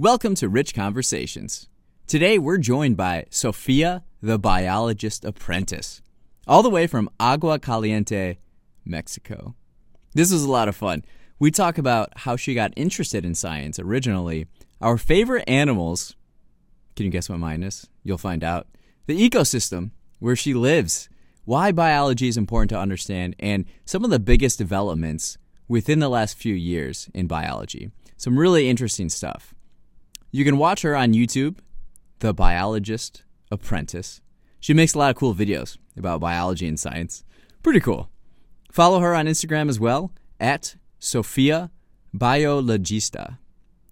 Welcome to Rich Conversations. Today we're joined by Sofia, the biologist apprentice, all the way from Agua Caliente, Mexico. This was a lot of fun. We talk about how she got interested in science originally, our favorite animals. Can you guess what mine is? You'll find out. The ecosystem, where she lives, why biology is important to understand, and some of the biggest developments within the last few years in biology. Some really interesting stuff. You can watch her on YouTube, The Biologist Apprentice. She makes a lot of cool videos about biology and science. Pretty cool. Follow her on Instagram as well at Sophia Biologista.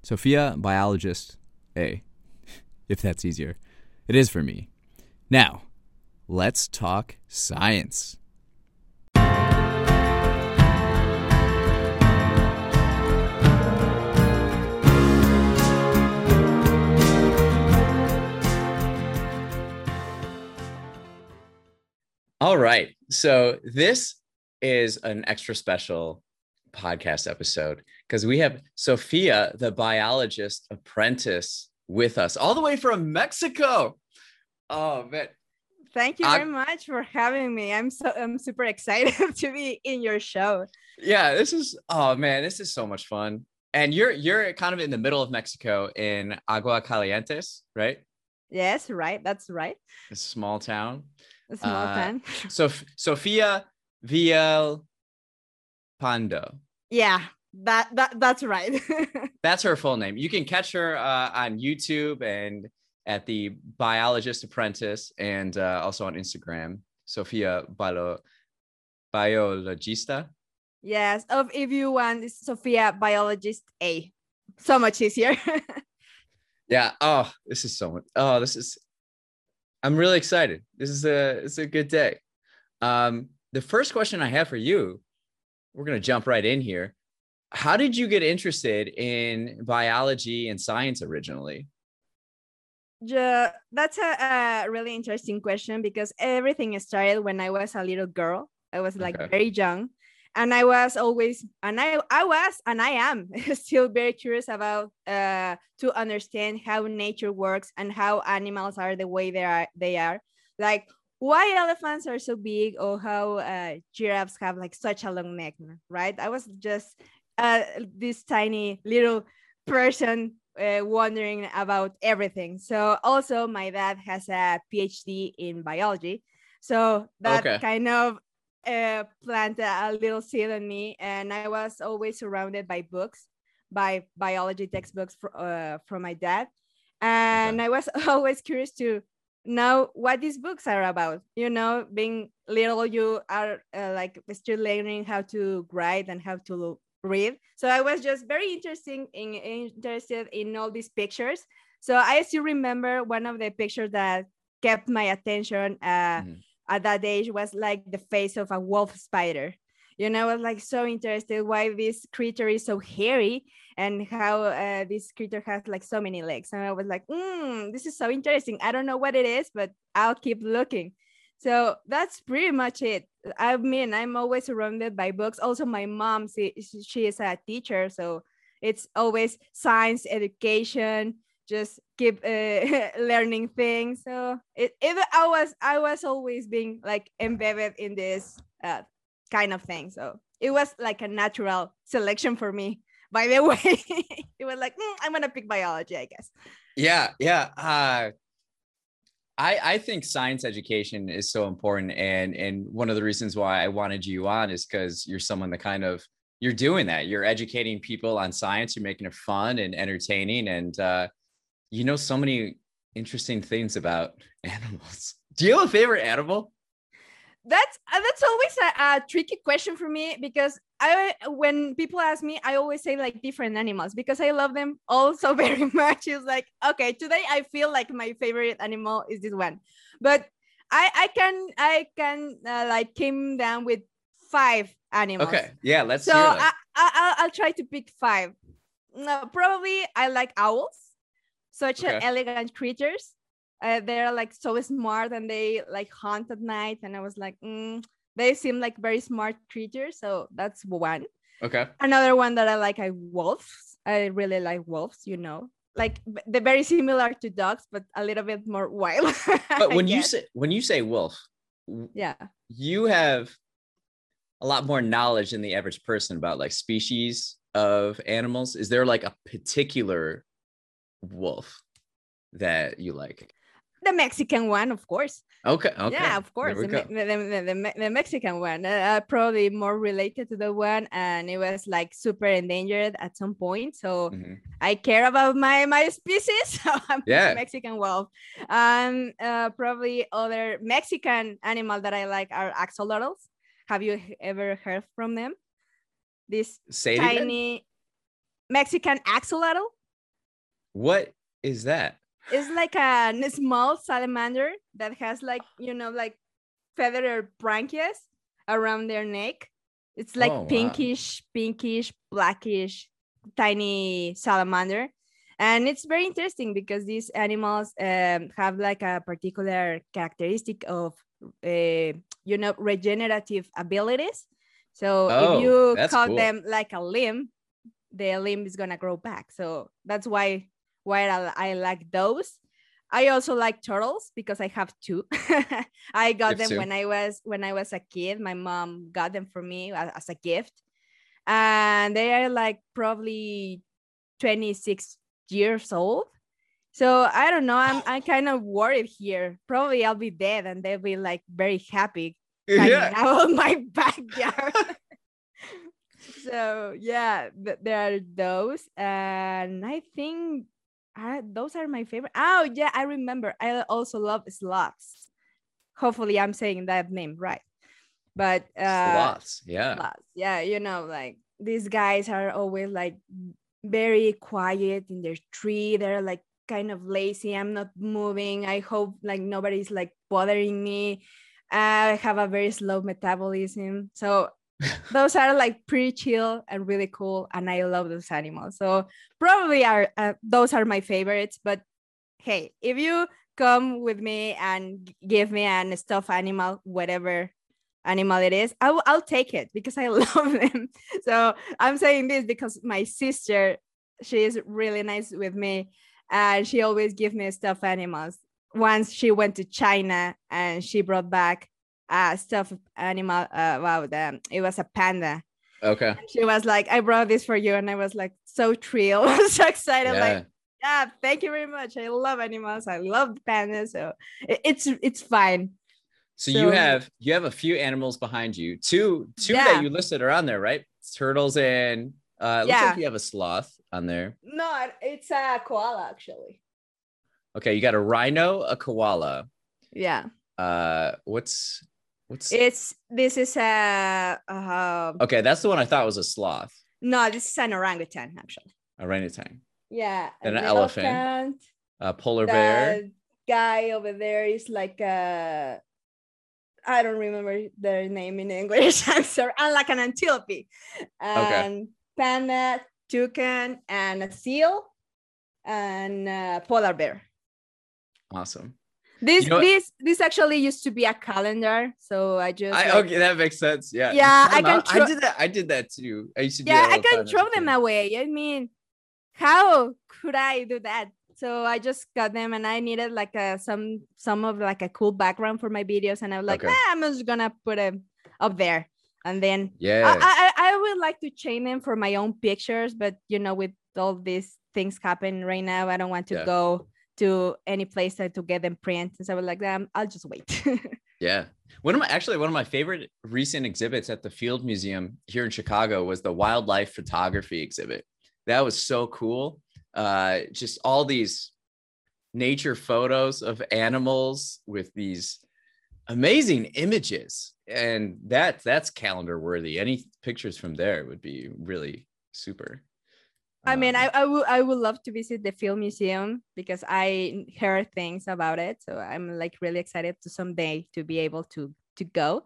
Sophia Biologist A, if that's easier. It is for me. Now, let's talk science. All right. So this is an extra special podcast episode because we have Sophia, the biologist apprentice, with us all the way from Mexico. Oh man. Thank you very much for having me. I'm so I'm super excited to be in your show. Yeah, this is oh man, this is so much fun. And you're you're kind of in the middle of Mexico in Agua Calientes, right? Yes, right. That's right. A small town. A small uh, so Sofia Viel Pando. Yeah, that that that's right. that's her full name. You can catch her uh, on YouTube and at the Biologist Apprentice, and uh, also on Instagram, Sophia Bio Biologista. Yes, of if you want, Sophia Biologist A. So much easier. yeah. Oh, this is so much. Oh, this is. I'm really excited. This is a it's a good day. Um, the first question I have for you, we're gonna jump right in here how did you get interested in biology and science originally? Yeah, that's a, a, really interesting question because everything started when I was a little girl. I was like okay. very young, and I was always, and I, I was, and I am still very curious about uh, to understand how nature works and how animals are the way they are. They are like why elephants are so big or how uh, giraffes have like such a long neck, right? I was just uh, this tiny little person uh, wondering about everything. So also my dad has a PhD in biology. So that okay. kind of uh, planted a little seed in me. And I was always surrounded by books, by biology textbooks for, uh, from my dad. And okay. I was always curious to know what these books are about. You know, being little, you are uh, like still learning how to write and how to read. So I was just very interesting in, interested in all these pictures. So I still remember one of the pictures that kept my attention uh, mm-hmm. At that age was like the face of a wolf spider. You know, I was like so interested why this creature is so hairy and how uh, this creature has like so many legs. And I was like, mm, this is so interesting. I don't know what it is, but I'll keep looking. So that's pretty much it. I mean, I'm always surrounded by books. Also, my mom, she, she is a teacher, so it's always science education. Just keep uh, learning things. So it, it, I was, I was always being like embedded in this uh, kind of thing. So it was like a natural selection for me. By the way, it was like mm, I'm gonna pick biology, I guess. Yeah, yeah. Uh, I, I think science education is so important and and one of the reasons why I wanted you on is because you're someone that kind of you're doing that you're educating people on science you're making it fun and entertaining and uh, you know so many interesting things about animals do you have a favorite animal that's uh, that's always a, a, tricky question for me because I when people ask me, I always say like different animals because I love them all so very much. It's like okay, today I feel like my favorite animal is this one, but I I can I can uh, like came down with five animals. Okay, yeah, let's. So I, I I'll try to pick five. No, probably I like owls, such okay. elegant creatures. Uh, they're like so smart and they like hunt at night. And i was like mm, they seem like very smart creatures so that's one. Okay. Another one that i like i wolves. I really like wolves you know. Like they're very similar to dogs, but a little bit more wild. but when you say when you say wolf, yeah, you have a lot more knowledge than the average person about like species of animals. Is there like a particular wolf that you like? the Mexican one, of course. Okay. Okay. Yeah, of course. The, the, the, the, Mexican one, uh, probably more related to the one, and it was like super endangered at some point. So mm-hmm. I care about my my species. So I'm yeah. Mexican wolf. Um, uh, probably other Mexican animal that I like are axolotls. Have you ever heard from them? This Say tiny Mexican axolotl. What is that? it's like a small salamander that has like you know like feather branchias around their neck it's like oh, pinkish wow. pinkish blackish tiny salamander and it's very interesting because these animals um, have like a particular characteristic of uh, you know regenerative abilities so oh, if you cut cool. them like a limb the limb is gonna grow back so that's why why I, I like those. I also like turtles because I have two. I got them when I was when I was a kid. My mom got them for me as, as a gift, and they are like probably 26 years old. So I don't know. I'm I'm kind of worried here. Probably I'll be dead, and they'll be like very happy yeah. out of my backyard. so yeah, th- there are those, and I think I, those are my favorite. Oh yeah, I remember. I also love sloths. Hopefully, I'm saying that name right. But uh, sloths, yeah, sloths, yeah. You know, like these guys are always like very quiet in their tree. They're like kind of lazy. I'm not moving. I hope like nobody's like bothering me. I have a very slow metabolism, so those are like pretty chill and really cool and i love those animals. So probably are uh, those are my favorites but hey if you come with me and give me an stuffed animal whatever animal it is I w- i'll take it because i love them. So i'm saying this because my sister she is really nice with me and she always gives me stuffed animals. Once she went to china and she brought back uh, stuffed animal. Uh, wow, the, it was a panda. Okay. And she was like, I brought this for you. And I was like, so thrilled, so excited. Yeah. Like, yeah, thank you very much. I love animals. I love pandas. So it, it's it's fine. So, so, you have you have a few animals behind you. Two two yeah. that you listed are on there, right? Turtles and uh it looks yeah. like you have a sloth on there. No, it's a koala actually. Okay, you got a rhino, a koala. Yeah. Uh what's What's it's this is a uh, okay. That's the one I thought was a sloth. No, this is an orangutan actually. Orangutan. Yeah. And an elephant. A polar bear. Guy over there is like a. I don't remember their name in English. I'm sorry. I'm like an antelope, and okay. panda, toucan, and a seal, and a polar bear. Awesome. This you know this this actually used to be a calendar, so I just I, like, okay that makes sense. Yeah, yeah, I can. Tro- I did that. I did that too. I used to. yeah, I can throw them away. I mean, how could I do that? So I just got them, and I needed like a some some of like a cool background for my videos, and I was like, okay. Ah, I'm just gonna put them up there, and then yeah, I, I I would like to chain them for my own pictures, but you know, with all these things happen right now, I don't want to yeah. go to any place to get them print. And was like, um, I'll just wait. yeah. One of my actually one of my favorite recent exhibits at the Field Museum here in Chicago was the wildlife photography exhibit. That was so cool. Uh, just all these nature photos of animals with these amazing images and that that's calendar worthy any pictures from there would be really super I mean, I, I would I would love to visit the Field Museum because I heard things about it. So I'm like really excited to someday to be able to to go.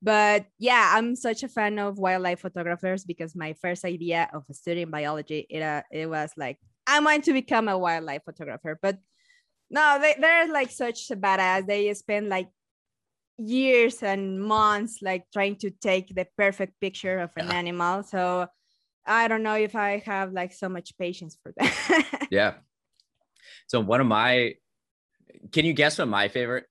But yeah, I'm such a fan of wildlife photographers because my first idea of studying biology it uh, it was like I want to become a wildlife photographer. But no, they they're like such a badass. They spend like years and months like trying to take the perfect picture of an yeah. animal. So I don't know if I have like so much patience for that. yeah. So one of my, can you guess what my favorite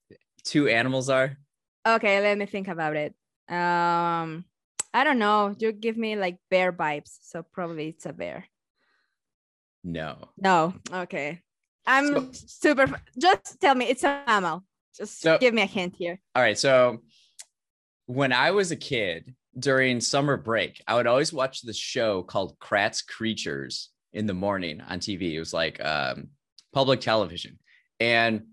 two animals are? Okay, let me think about it. Um, I don't know. You give me like bear vibes, so probably it's a bear. No. No. Okay. I'm so, super. Just tell me it's a mammal. Just so, give me a hint here. All right. So when I was a kid during summer break, I would always watch this show called Kratts' Creatures in the morning on TV. It was like um, public television. And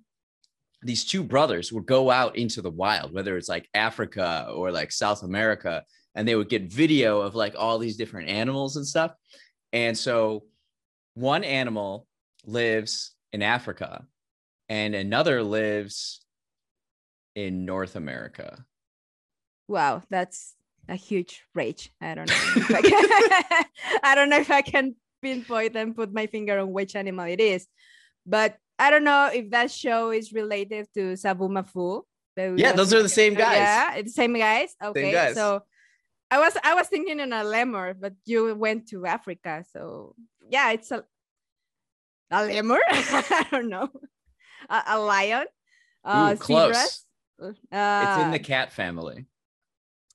these two brothers would go out into the wild, whether it's like Africa or like South America, and they would get video of like all these different animals and stuff. And so one animal lives in Africa and another lives in North America. Wow, that's a huge rage. I don't know. I, can, I don't know if I can pinpoint and put my finger on which animal it is, but I don't know if that show is related to Fu. Yeah, those are the same guys. Yeah, it's the same guys. Okay, same guys. so I was I was thinking in a lemur, but you went to Africa, so yeah, it's a a lemur. I don't know, a, a lion. Uh, Ooh, close. Uh, it's in the cat family.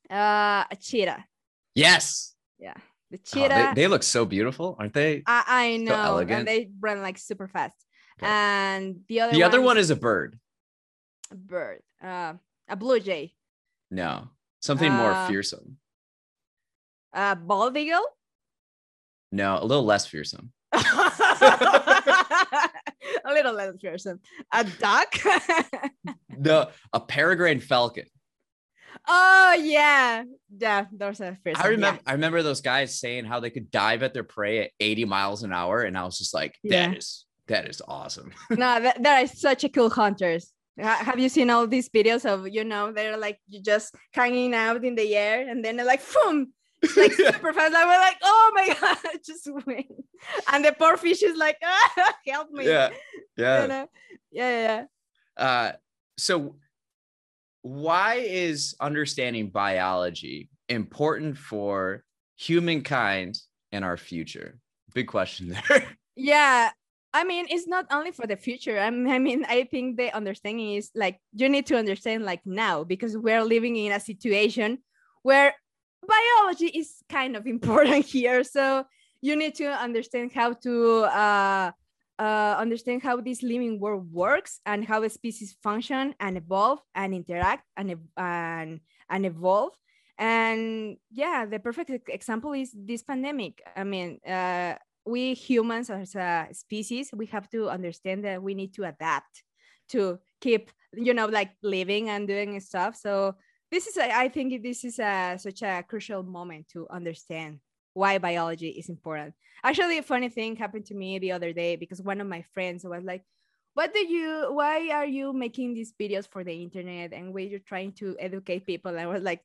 Uh, a cheetah. Yes. Yeah, the cheetah. Oh, they, they, look so beautiful, aren't they? I, I know, so elegant. and they run like super fast. Okay. And the other the other one is a bird. A bird. Uh, a blue jay. No, something uh, more fearsome. A bald eagle. No, a little less fearsome. a little less fearsome. A duck. the a peregrine falcon. Oh yeah, yeah. Those are first. I remember. Yeah. I remember those guys saying how they could dive at their prey at 80 miles an hour, and I was just like, "That yeah. is that is awesome. no, that, that is such a cool hunters. Have you seen all these videos of you know they're like you just hanging out in the air and then they're like boom, like super fast. Like we're like, oh my god, just win. And the poor fish is like, ah, help me. Yeah, yeah, you know? yeah, yeah. Uh, so why is understanding biology important for humankind and our future? Big question there. Yeah, I mean, it's not only for the future. I mean, I think the understanding is like you need to understand like now because we're living in a situation where biology is kind of important here. So you need to understand how to uh, uh, understand how this living world works and how species function and evolve and interact and and and evolve. And yeah, the perfect example is this pandemic. I mean, uh, we humans as a species we have to understand that we need to adapt to keep you know like living and doing stuff so this is I think this is a, such a crucial moment to understand why biology is important. Actually a funny thing happened to me the other day because one of my friends was like what do you why are you making these videos for the internet and where you're trying to educate people? And i was like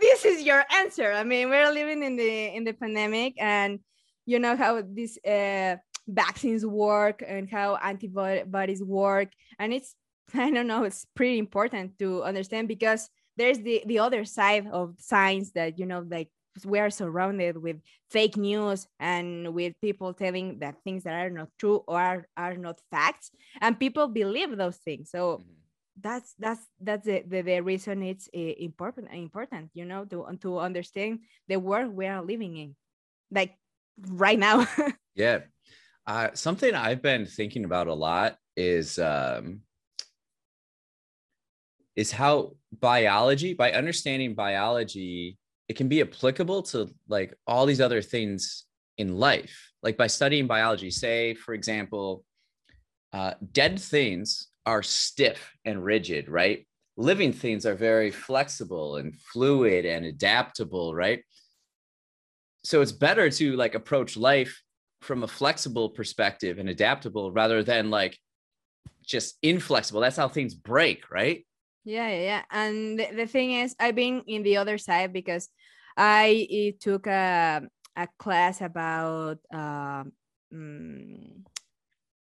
this is your answer. I mean, we're living in the in the pandemic, and you know how these uh, vaccines work and how antibodies work, and it's I don't know, it's pretty important to understand because there's the the other side of science that you know like we are surrounded with fake news and with people telling that things that are not true or are, are not facts and people believe those things. So mm-hmm. that's that's that's the, the, the reason it's uh, important important you know to to understand the world we are living in like right now. Yeah. Uh, something i've been thinking about a lot is um is how biology by understanding biology it can be applicable to like all these other things in life like by studying biology say for example uh, dead things are stiff and rigid, right? Living things are very flexible and fluid and adaptable, right? So it's better to like approach life from a flexible perspective and adaptable rather than like just inflexible. That's how things break, right? Yeah, yeah. And the, the thing is, I've been in the other side because I took a, a class about um, mm,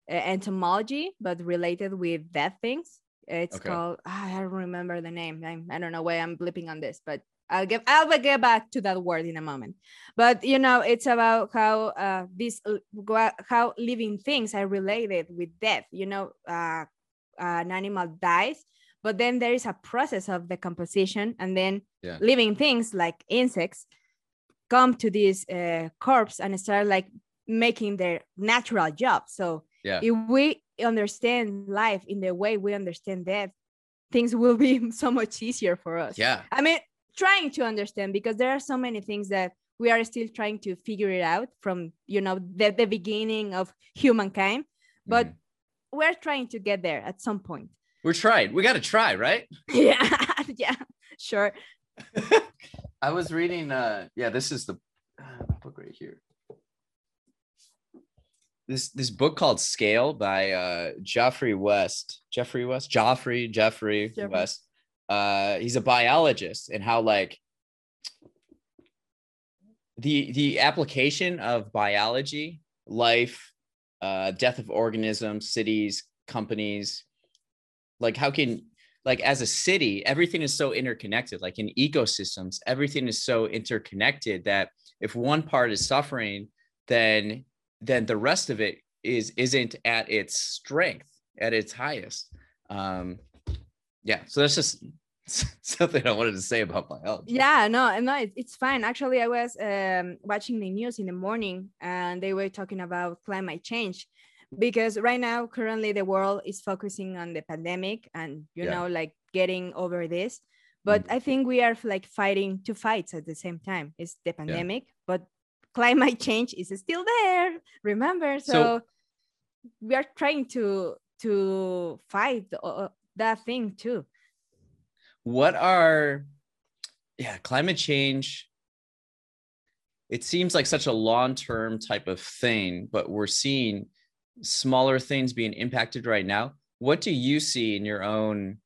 entomology, but related with dead things. It's okay. called ah, I don't remember the name. I, I don't know why I'm blipping on this, but I'll get I'll get back to that word in a moment. But you know, it's about how uh, these uh, how living things are related with death. You know, uh, an animal dies, but then there is a process of decomposition, and then yeah. living things like insects come to this uh, corpse and start like making their natural job. So yeah. if we understand life in the way we understand death, things will be so much easier for us. Yeah. I mean, trying to understand because there are so many things that we are still trying to figure it out from you know the, the beginning of humankind but mm. we're trying to get there at some point we're trying we got to try right yeah yeah sure i was reading uh yeah this is the uh, book right here this this book called Scale by uh, Geoffrey West. Jeffrey West. Geoffrey Jeffrey, Geoffrey. West. Uh, he's a biologist and how like the the application of biology, life, uh, death of organisms, cities, companies, like how can like as a city everything is so interconnected. Like in ecosystems everything is so interconnected that if one part is suffering then then the rest of it is isn't at its strength at its highest. Um yeah so that's just something i wanted to say about my health. yeah no no it's fine. Actually i was um, watching the news in the morning and they were talking about climate change because right now currently the world is focusing on the pandemic and you yeah. know like getting over this but mm. i think we are like fighting two fights at the same time it's the pandemic yeah. but climate change is still there remember so, so we are trying to to fight uh, that thing too what are yeah climate change it seems like such a long-term type of thing but we're seeing smaller things being impacted right now what do you see in your own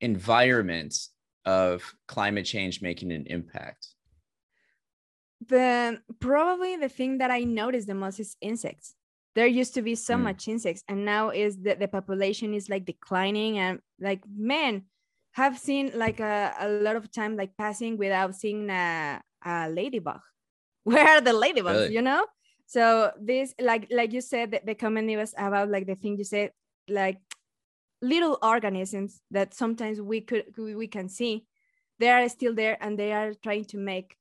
environment of climate change making an impact the probably the thing that I noticed the most is insects. There used to be so mm. much insects, and now is that the population is like declining, and like man, have seen like a, a lot of time like passing without seeing a, a ladybug. Where are the ladybugs? Really? You know. So this like like you said the, the comment was about like the thing you said like little organisms that sometimes we could we can see they are still there and they are trying to make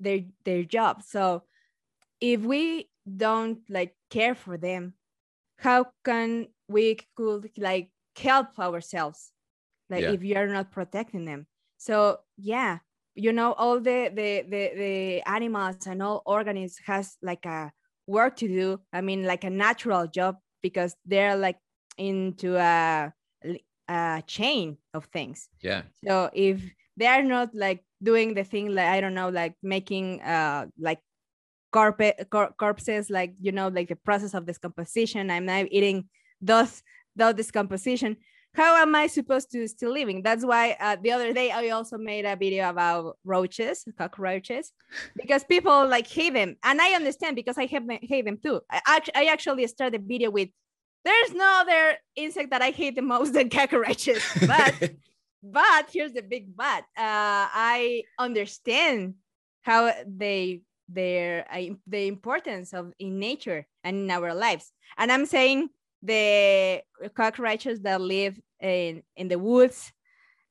their their job. So if we don't like care for them how can we could like help ourselves like yeah. if you are not protecting them? So yeah you know all the, the the the animals and all organisms has like a work to do i mean like a natural job because they're like into a, a chain of things. Yeah. So if they are not like doing the thing like i don't know like making uh like carpet cor- corpses like you know like the process of decomposition i'm not eating those those decomposition how am i supposed to still living? That's why uh, the other day i also made a video about roaches cockroaches because people like hate them. And i understand because i have hate them too. I, I actually started the video with there's no other insect that i hate the most than cockroaches but but here's the big but uh, i understand how they their uh, the importance of in nature and in our lives. And i'm saying the cockroaches that live in in the woods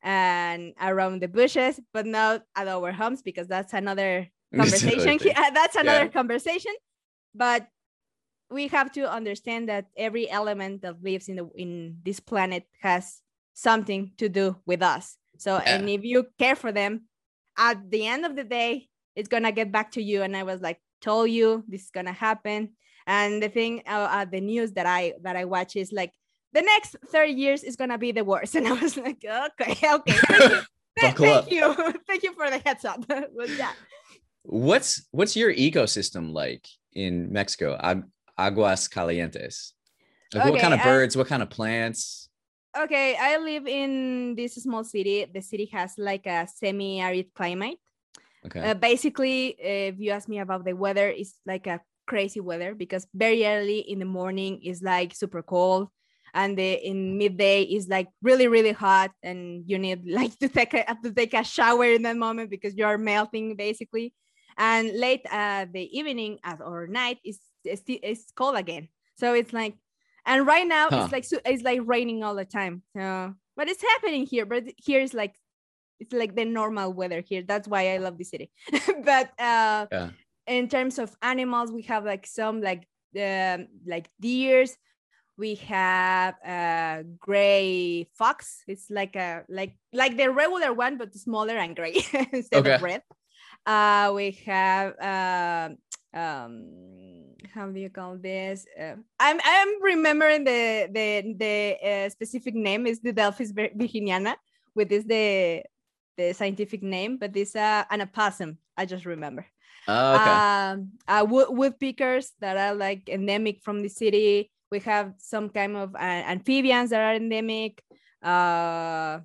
and around the bushes but not at our homes because that's another conversation that's another yeah. conversation but we have to understand that every element that lives in the in this planet has something to do with us. So, yeah. and if you care for them, at the end of the day, it's gonna get back to you. And I was like, told you this is gonna happen. And the thing, uh, uh, the news that I that I watch is like the next 30 years is gonna be the worst. And I was like, okay, okay, thank you, thank, thank you, thank you for the heads up. yeah. What's what's your ecosystem like in Mexico? Aguas Calientes. Like okay, what kind of birds? what kind of plants? okay, I live in this small city. The city has like a semi-arid climate. Okay. Uh, basically, if you ask me about the weather, it's like a crazy weather because very early in the morning is like super cold, and the in midday is like really really hot and you need like to take a to take a shower in that moment because you are melting basically. And late uh the evening at or night is it's, it's cold again. So it's like and right now huh. it's like it's like raining all the time. So but it's happening here but here is like it's like the normal weather here. That's why i love the city. But uh yeah. In terms of animals we have like some like um like deers. We have a gray fox. It's like a like like the regular one but smaller and gray instead okay. of red. Uh we have uh, um how do you call this? Uh, i'm i'm remembering the the the uh, specific name. Is Didelphis virginiana with this the the scientific name but this uh an opossum i just remember oh, okay. um uh, wood, woodpeckers that are like endemic from the city. We have some kind of uh, amphibians that are endemic. Uh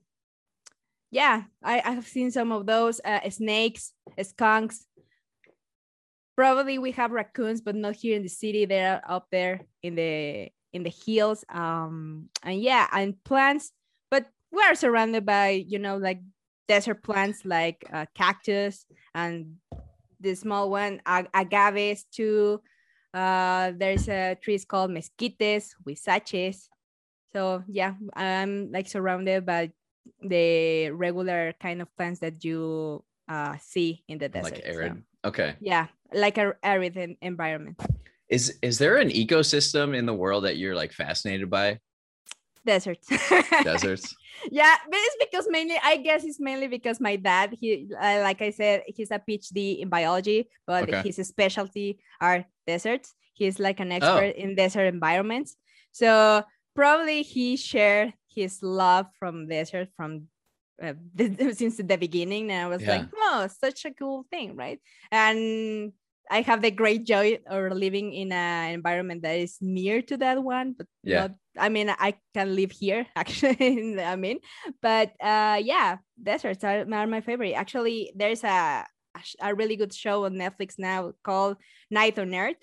yeah i i have seen some of those uh, snakes skunks. Probably we have raccoons but not here in the city. They're up there in the in the hills. Um and yeah and plants but we are surrounded by you know like desert plants like uh, cactus and the small one ag- agaves too uh, there's a trees called mesquites, huizaches. So yeah, I'm like surrounded by the regular kind of plants that you uh, see in the desert. Like arid. So, okay. Yeah, like a arid environment. Is is there an ecosystem in the world that you're like fascinated by? Deserts. Deserts. yeah, but it's because mainly I guess it's mainly because my dad he uh, like I said he's a PhD in biology, but okay. his specialty are deserts. He's like an oh. expert oh. in desert environments. So probably he shared his love from desert from uh, since the beginning and i was yeah. like oh such a cool thing right and I have the great joy of living in an environment that is near to that one, but yeah. Not, I mean, I can live here actually. I mean, but uh, yeah, deserts are, are my favorite. Actually, there's a a really good show on Netflix now called Night on Earth,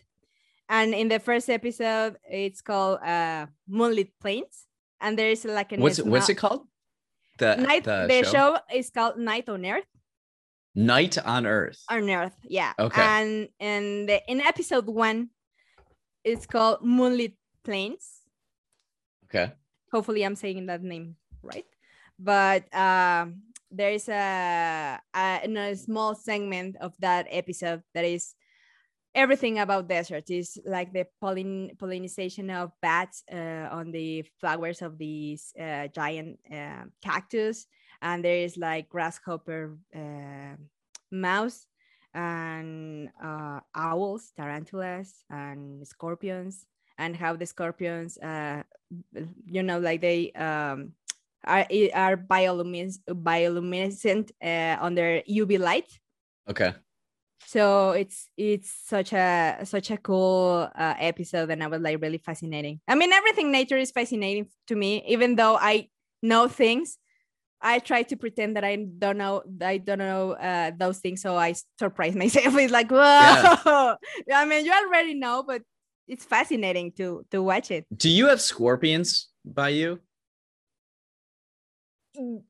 and in the first episode, it's called uh, Moonlit Plains, and there's like an what's it, what's it called? The night. The, the show? show is called Night on Earth Night on Earth. On Earth, yeah. Okay. And and in episode one, it's called Moonlit Plains. Okay. Hopefully, I'm saying that name right. But um, there is a, a, a small segment of that episode that is everything about desert is like the pollin pollination of bats uh, on the flowers of these uh, giant uh, cactus and there is like grasshopper uh, mouse and uh, owls tarantulas and scorpions and how the scorpions uh, you know like they um, are, are bioluminescent, bioluminescent uh, under uv light okay so it's it's such a such a cool uh, episode and i was like really fascinating i mean everything nature is fascinating to me even though i know things I try to pretend that I don't know I don't know uh, those things, so I surprise myself. It's like, whoa! Yeah. I mean, you already know, but it's fascinating to to watch it. Do you have scorpions by you?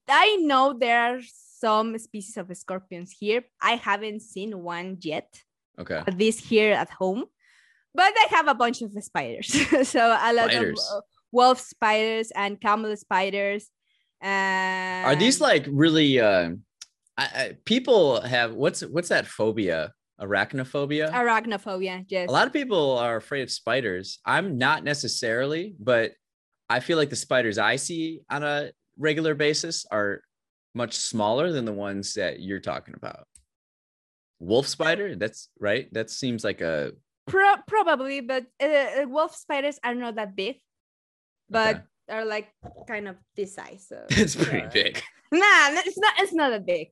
I know there are some species of scorpions here. I haven't seen one yet. Okay. At least here at home, but I have a bunch of spiders. so a lot spiders. of wolf spiders and camel spiders and are these like really uh I, I, people have what's what's that phobia arachnophobia arachnophobia yes a lot of people are afraid of spiders i'm not necessarily but i feel like the spiders i see on a regular basis are much smaller than the ones that you're talking about wolf spider that's right that seems like a Pro- probably but uh, uh wolf spiders are not that big but okay are like kind of this size. So it's pretty yeah. big. Nah, it's not. It's not that big.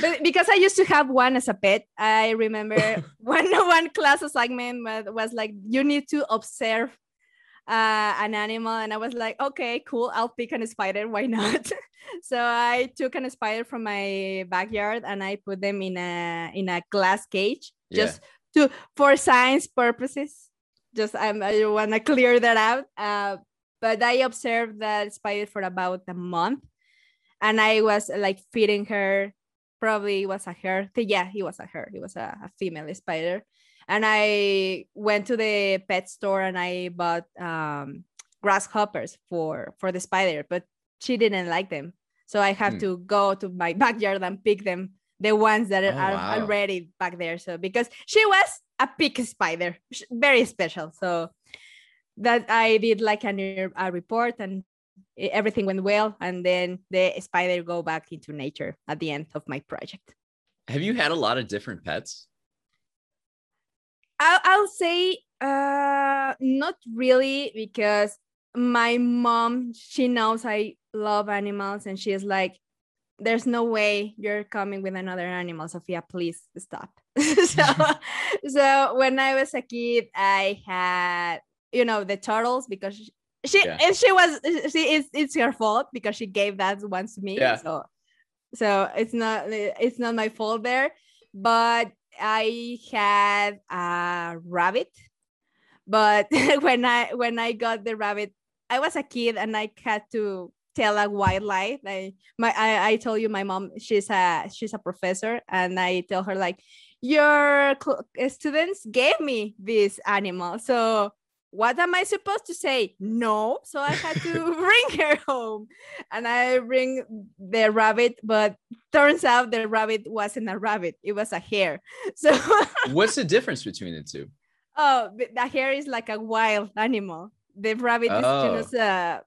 But because I used to have one as a pet, I remember one one class assignment was like you need to observe uh, an animal, and I was like, okay, cool, I'll pick a spider. Why not? so I took a spider from my backyard and I put them in a in a glass cage just yeah. to for science purposes. Just um, I want to clear that out. Uh, but I observed that spider for about a month, and I was like feeding her. Probably it was a her. Yeah, he was a her. He was a, a female spider, and I went to the pet store and I bought um, grasshoppers for for the spider, but she didn't like them, so I have hmm. to go to my backyard and pick them, the ones that oh, are wow. already back there. So because she was a pig spider, very special. So that I did like a, a report and everything went well and then the spider go back into nature at the end of my project. Have you had a lot of different pets? I'll, I'll say uh not really because my mom she knows i love animals and she's like there's no way you're coming with another animal sophia please stop. So so when i was a kid i had you know the turtles because she yeah. she was she is it's her fault because she gave that once to me yeah. so so it's not it's not my fault there but i had a rabbit but when i when i got the rabbit i was a kid and i had to tell a wildlife like my I, I told you my mom she's a she's a professor and i tell her like your students gave me this animal so what am I supposed to say? No. So I had to bring her home and I bring the rabbit, but turns out the rabbit wasn't a rabbit, it was a hare. So what's the difference between the two? Oh, the hare is like a wild animal. The rabbit oh. is just a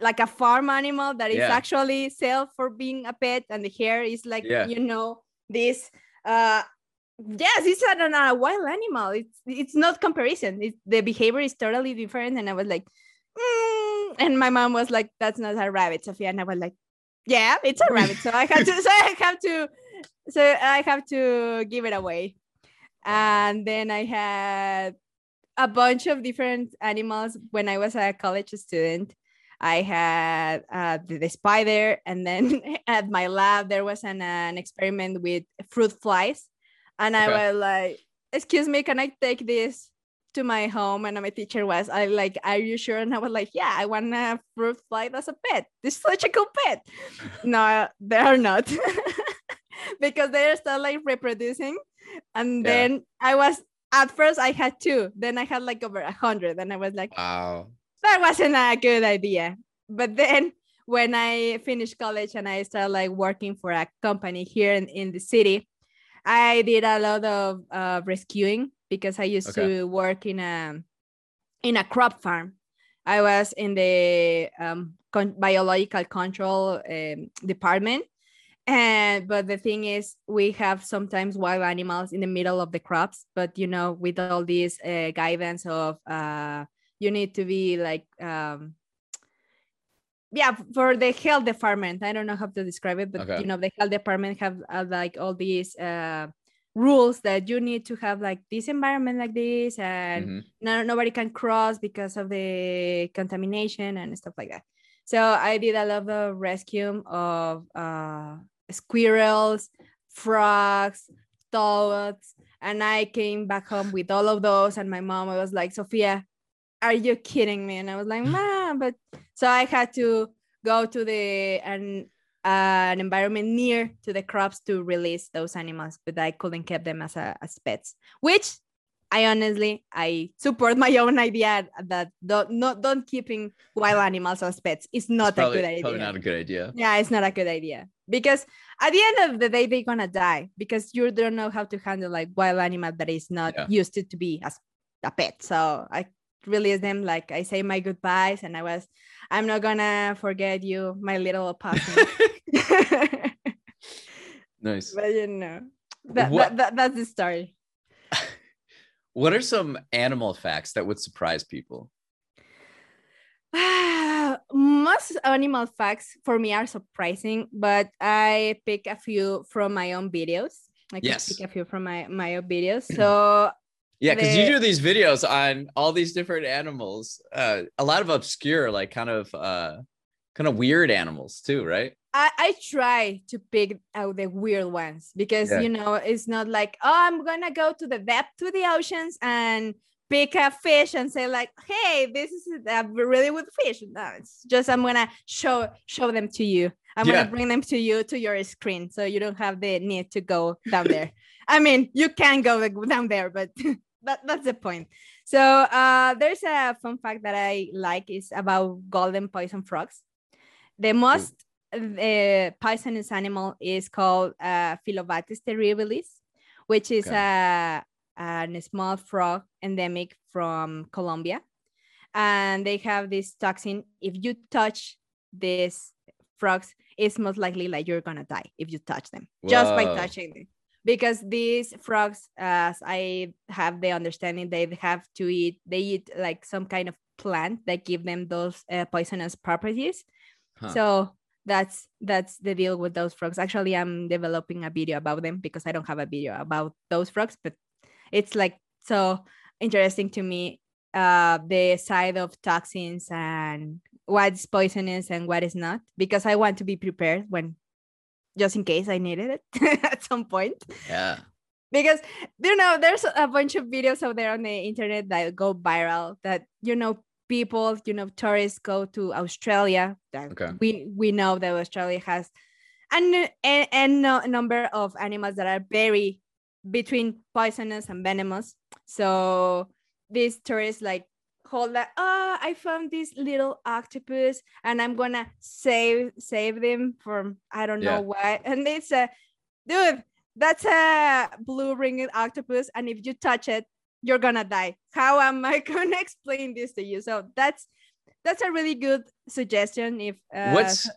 like a farm animal that is yeah. actually sell for being a pet, and the hare is like yeah. you know this uh yes it's a, a wild animal. It's it's not comparison. It's, the behavior is totally different and i was like mm. and my mom was like that's not a rabbit sophia and i was like yeah it's a rabbit so i have to so i have to so i have to give it away. And then i had a bunch of different animals. When i was a college student I had uh, the, the, spider, and then at my lab there was an, an experiment with fruit flies and okay. I was like, "Excuse me, can I take this to my home?" And my teacher was, "I like, are you sure?" And I was like, "Yeah, I want a fruit fly as a pet. This is such a cool pet." no, they are not, because they're still like reproducing. And yeah. then I was at first I had two, then I had like over a hundred, and I was like, "Wow, that wasn't a good idea." But then when I finished college and I started like working for a company here in, in the city, I did a lot of uh, rescuing because I used okay. to work in a in a crop farm. I was in the um, con- biological control um, department, and but the thing is, we have sometimes wild animals in the middle of the crops. But you know, with all these uh, guidance of uh, you need to be like um, yeah for the health department i don't know how to describe it but okay. you know the health department have uh, like all these uh, rules that you need to have like this environment like this and mm-hmm. no, nobody can cross because of the contamination and stuff like that so i did a lot of rescue of uh, squirrels frogs toads and i came back home with all of those and my mom was like sophia are you kidding me? And I was like, mom, but so I had to go to the an uh, an environment near to the crops to release those animals, but I couldn't keep them as a, as pets, which I honestly I support my own idea that don't not don't keeping wild animals as pets is not probably, a good idea. Probably not a good idea. Yeah, it's not a good idea because at the end of the day they're gonna die because you don't know how to handle like wild animal that is not yeah. used to, to be as a pet. So I release them like i say my goodbyes and i was i'm not gonna forget you my little opossum nice. But you know that, that, that, that's the story. What are some animal facts that would surprise people? Most animal facts for me are surprising but i pick a few from my own videos. I can yes. pick a few from my my videos. So yeah, because you do these videos on all these different animals, uh, a lot of obscure, like kind of uh kind of weird animals too, right? I, I try to pick out the weird ones because yeah. you know it's not like oh I'm gonna go to the depth to the oceans and pick a fish and say like, "Hey, this is a really good fish." No, it's just I'm gonna show show them to you. I'm yeah. gonna bring them to you to your screen, so you don't have the need to go down there. I mean, you can go down there, but that, that's the point. So uh, there's a fun fact that I like is about golden poison frogs. The most uh, poisonous animal is called uh, Phyllobates terribilis, which is okay. a, a small frog endemic from Colombia. And they have this toxin. If you touch these frogs, it's most likely like you're gonna die if you touch them Whoa. just by touching them because these frogs as i have the understanding they have to eat they eat like some kind of plant that give them those uh, poisonous properties huh. so that's that's the deal with those frogs actually i'm developing a video about them because i don't have a video about those frogs but it's like so interesting to me uh the side of toxins and what's poisonous and what is not because i want to be prepared when just in case I needed it at some point. Yeah. Because you know, there's a bunch of videos out there on the internet that go viral that you know people, you know, tourists go to Australia. That okay. we we know that Australia has and a, a number of animals that are very between poisonous and venomous. So these tourists like hold that oh i found this little octopus and i'm gonna save save them from i don't know yeah. what. And it's a dude that's a blue ringed octopus and if you touch it you're gonna die. How am i gonna explain this to you? So that's that's a really good suggestion if uh, what's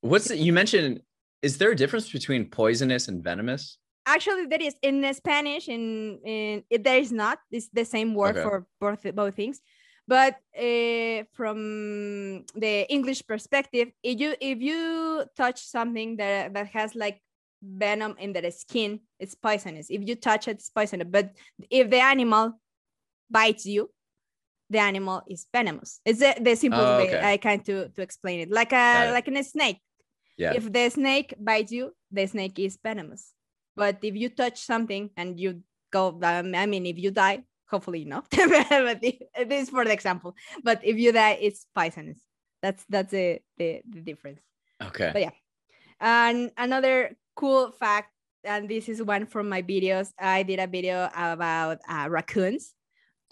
what's you mentioned is there a difference between poisonous and venomous actually there is in spanish in in it, there is not it's the same word okay. for both both things. But uh, from the english perspective if you if you touch something that that has like venom in their skin it's poisonous. If you touch it it's poisonous. But if the animal bites you the animal is venomous. It's the, the simplest oh, okay. way i can to to explain it. Like a like in a snake. Yeah. If the snake bites you the snake is venomous but if you touch something and you go, um, I mean, if you die, hopefully not. but it is for the example. But if you die, it's poisonous. That's that's the, the the difference. Okay. But yeah, and another cool fact, and this is one from my videos. I did a video about uh, raccoons.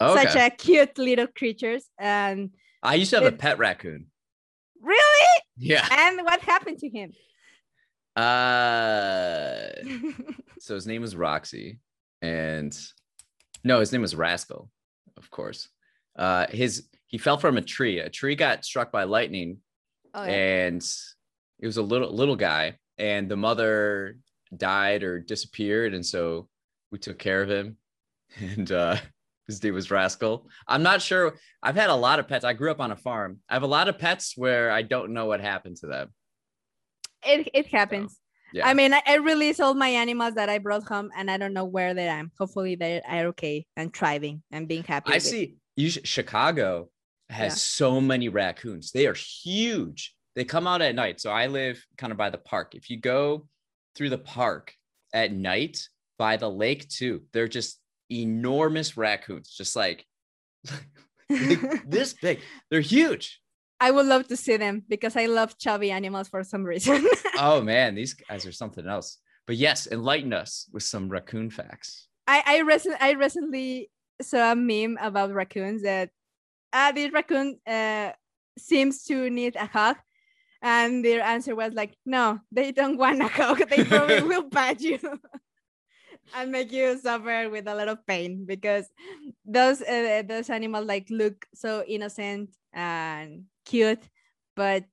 Okay. Such a cute little creatures. And I used to have it, a pet raccoon. Really? Yeah. And what happened to him? Uh, so his name was Roxy, and no, his name was Rascal, of course. Uh, his he fell from a tree. A tree got struck by lightning, oh, yeah. and it was a little little guy, and the mother died or disappeared, and so we took care of him, and uh, his name was Rascal. I'm not sure. I've had a lot of pets. I grew up on a farm. I have a lot of pets where I don't know what happened to them it it happens. So, yeah. I mean, I, I release all my animals that I brought home, and I don't know where they are. Hopefully, they are okay and thriving and being happy. I see. You Chicago has yeah. so many raccoons. They are huge. They come out at night. So I live kind of by the park. If you go through the park at night by the lake too, they're just enormous raccoons, just like this big. They're huge. I would love to see them because I love chubby animals for some reason. oh man, these guys are something else. But yes, enlighten us with some raccoon facts. I I, recently I recently saw a meme about raccoons that uh, this raccoon uh, seems to need a hug, and their answer was like, "No, they don't want a hug. They probably will bite you." and make you suffer with a lot of pain because those uh, those animals like look so innocent and cute, but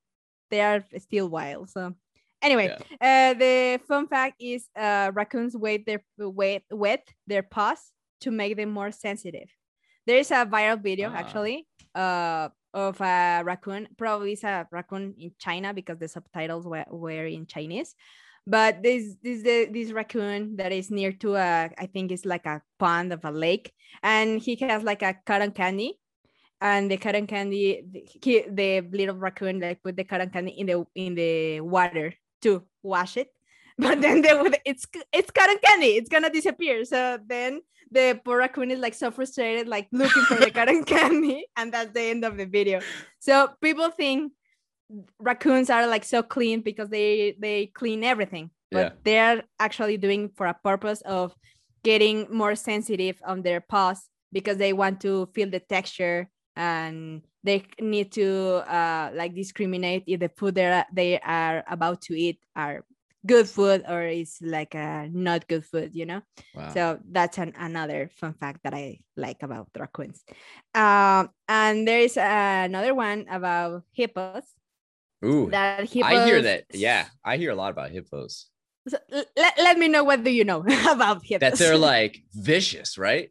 they are still wild. So anyway, yeah. uh, the fun fact is uh, raccoons wet their wet, wet their paws to make them more sensitive. There is a viral video ah. actually uh, of a raccoon. Probably it's a raccoon in China because the subtitles were, were in Chinese. But this this this raccoon that is near to a I think it's like a pond of a lake, and he has like a cotton candy and the cotton candy the, the little raccoon like put the cotton candy in the in the water to wash it. But then they would it's it's cotton candy it's gonna disappear. So then the poor raccoon is like so frustrated like looking for the cotton candy and that's the end of the video. So people think raccoons are like so clean because they they clean everything but yeah. they're actually doing for a purpose of getting more sensitive on their paws because they want to feel the texture and they need to uh, like discriminate if the food they they are about to eat are good food or is like a not good food you know wow. so that's an, another fun fact that i like about raccoons um, and there is another one about hippos Ooh, that hippos, I hear that. Yeah, I hear a lot about hippos. So let, let me know what do you know about hippos. That they're like vicious, right?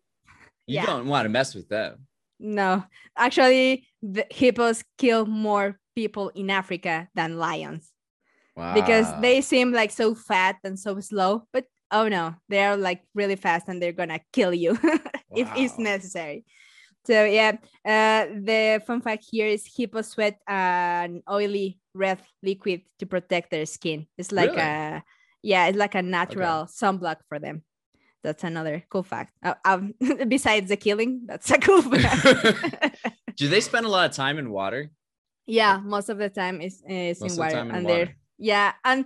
You yeah. don't want to mess with them. No, actually, the hippos kill more people in Africa than lions. Wow. Because they seem like so fat and so slow, but oh no, they're like really fast and they're gonna kill you if it's necessary. So yeah, uh, the fun fact here is hippos sweat an oily red liquid to protect their skin. It's like really? a yeah, it's like a natural okay. sunblock for them. That's another cool fact. Uh, um, besides the killing, that's a cool fact. Do they spend a lot of time in water? Yeah, most of the time is is in water, in and water. they're yeah, and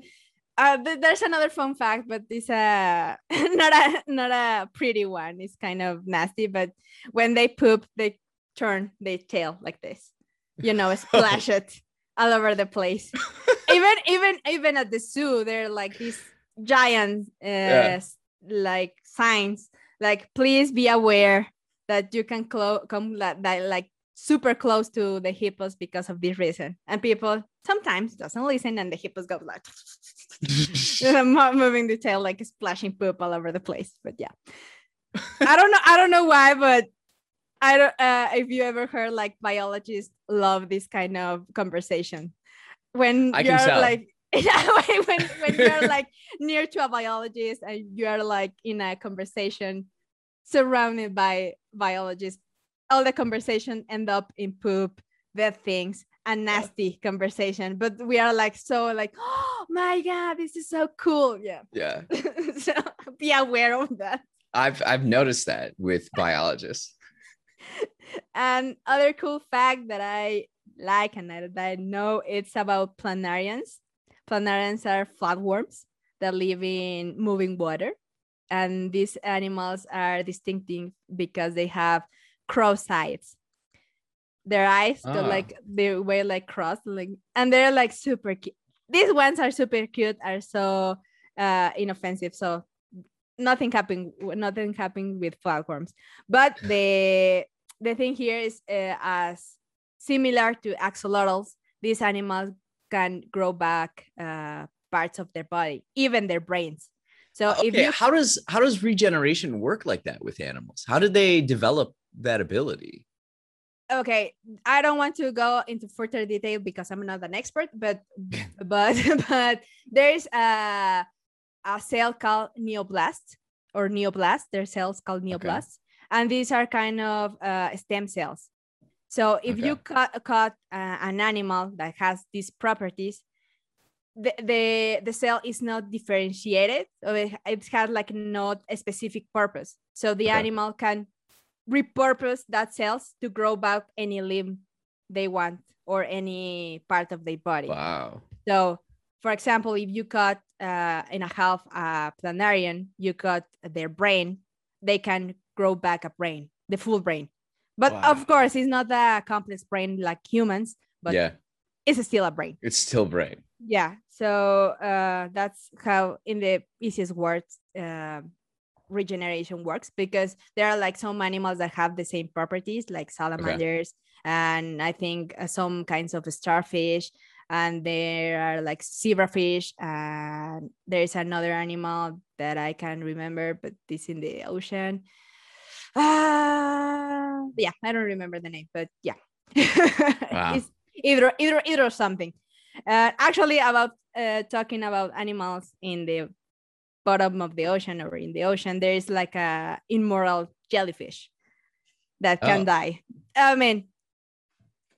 uh, th- there's another fun fact, but it's a not a not a pretty one. It's kind of nasty, but when they poop, they turn their tail like this. You know, splash it all over the place. even even even at the zoo, they're like these giant uh, yeah. Like signs, like please be aware that you can clo- come like, that like super close to the hippos because of this reason. And people sometimes doesn't listen and the hippos go like moving the tail like splashing poop all over the place. But yeah. I don't know. I don't know why, but I don't uh, if you ever heard like biologists love this kind of conversation. When I you're like when, when you're like near to a biologist and you're like in a conversation surrounded by biologists all the conversation end up in poop, bad things, and nasty yeah. conversation. But we are like so like, oh my god, this is so cool. Yeah. Yeah. so be aware of that. I've I've noticed that with biologists. and other cool fact that I like and that I know it's about planarians. Planarians are flatworms that live in moving water. And these animals are distinctive because they have cross eyes. Their eyes ah. like they way like cross, like and they're like super cute. These ones are super cute, are so uh inoffensive. So nothing happened, nothing happened with flatworms. But the the thing here is uh, as similar to axolotls, these animals can grow back uh, parts of their body, even their brains. So okay. if you how does how does regeneration work like that with animals? How did they develop that ability? Okay, I don't want to go into further detail because I'm not an expert, but but but there's a a cell called neoblast or neoblast. There's cells called neoblasts, okay. and these are kind of uh, stem cells. So if okay. you cut cut uh, an animal that has these properties, the, the the cell is not differentiated. So it, it has like not a specific purpose. So the okay. animal can repurpose that cells to grow back any limb they want or any part of their body. Wow. So, for example, if you cut uh, in a half a planarian, you cut their brain, they can grow back a brain, the full brain. But wow. of course, it's not a complex brain like humans, but yeah. it's still a brain. It's still brain. Yeah. So uh, that's how, in the easiest words, uh, regeneration works because there are like some animals that have the same properties like salamanders okay. and i think uh, some kinds of starfish and there are like zebrafish and there's another animal that i can remember but it's in the ocean uh, yeah i don't remember the name but yeah wow. it's either either either something uh, actually about uh, talking about animals in the bottom of the ocean or in the ocean, there is like a immoral jellyfish that can oh. die. I mean,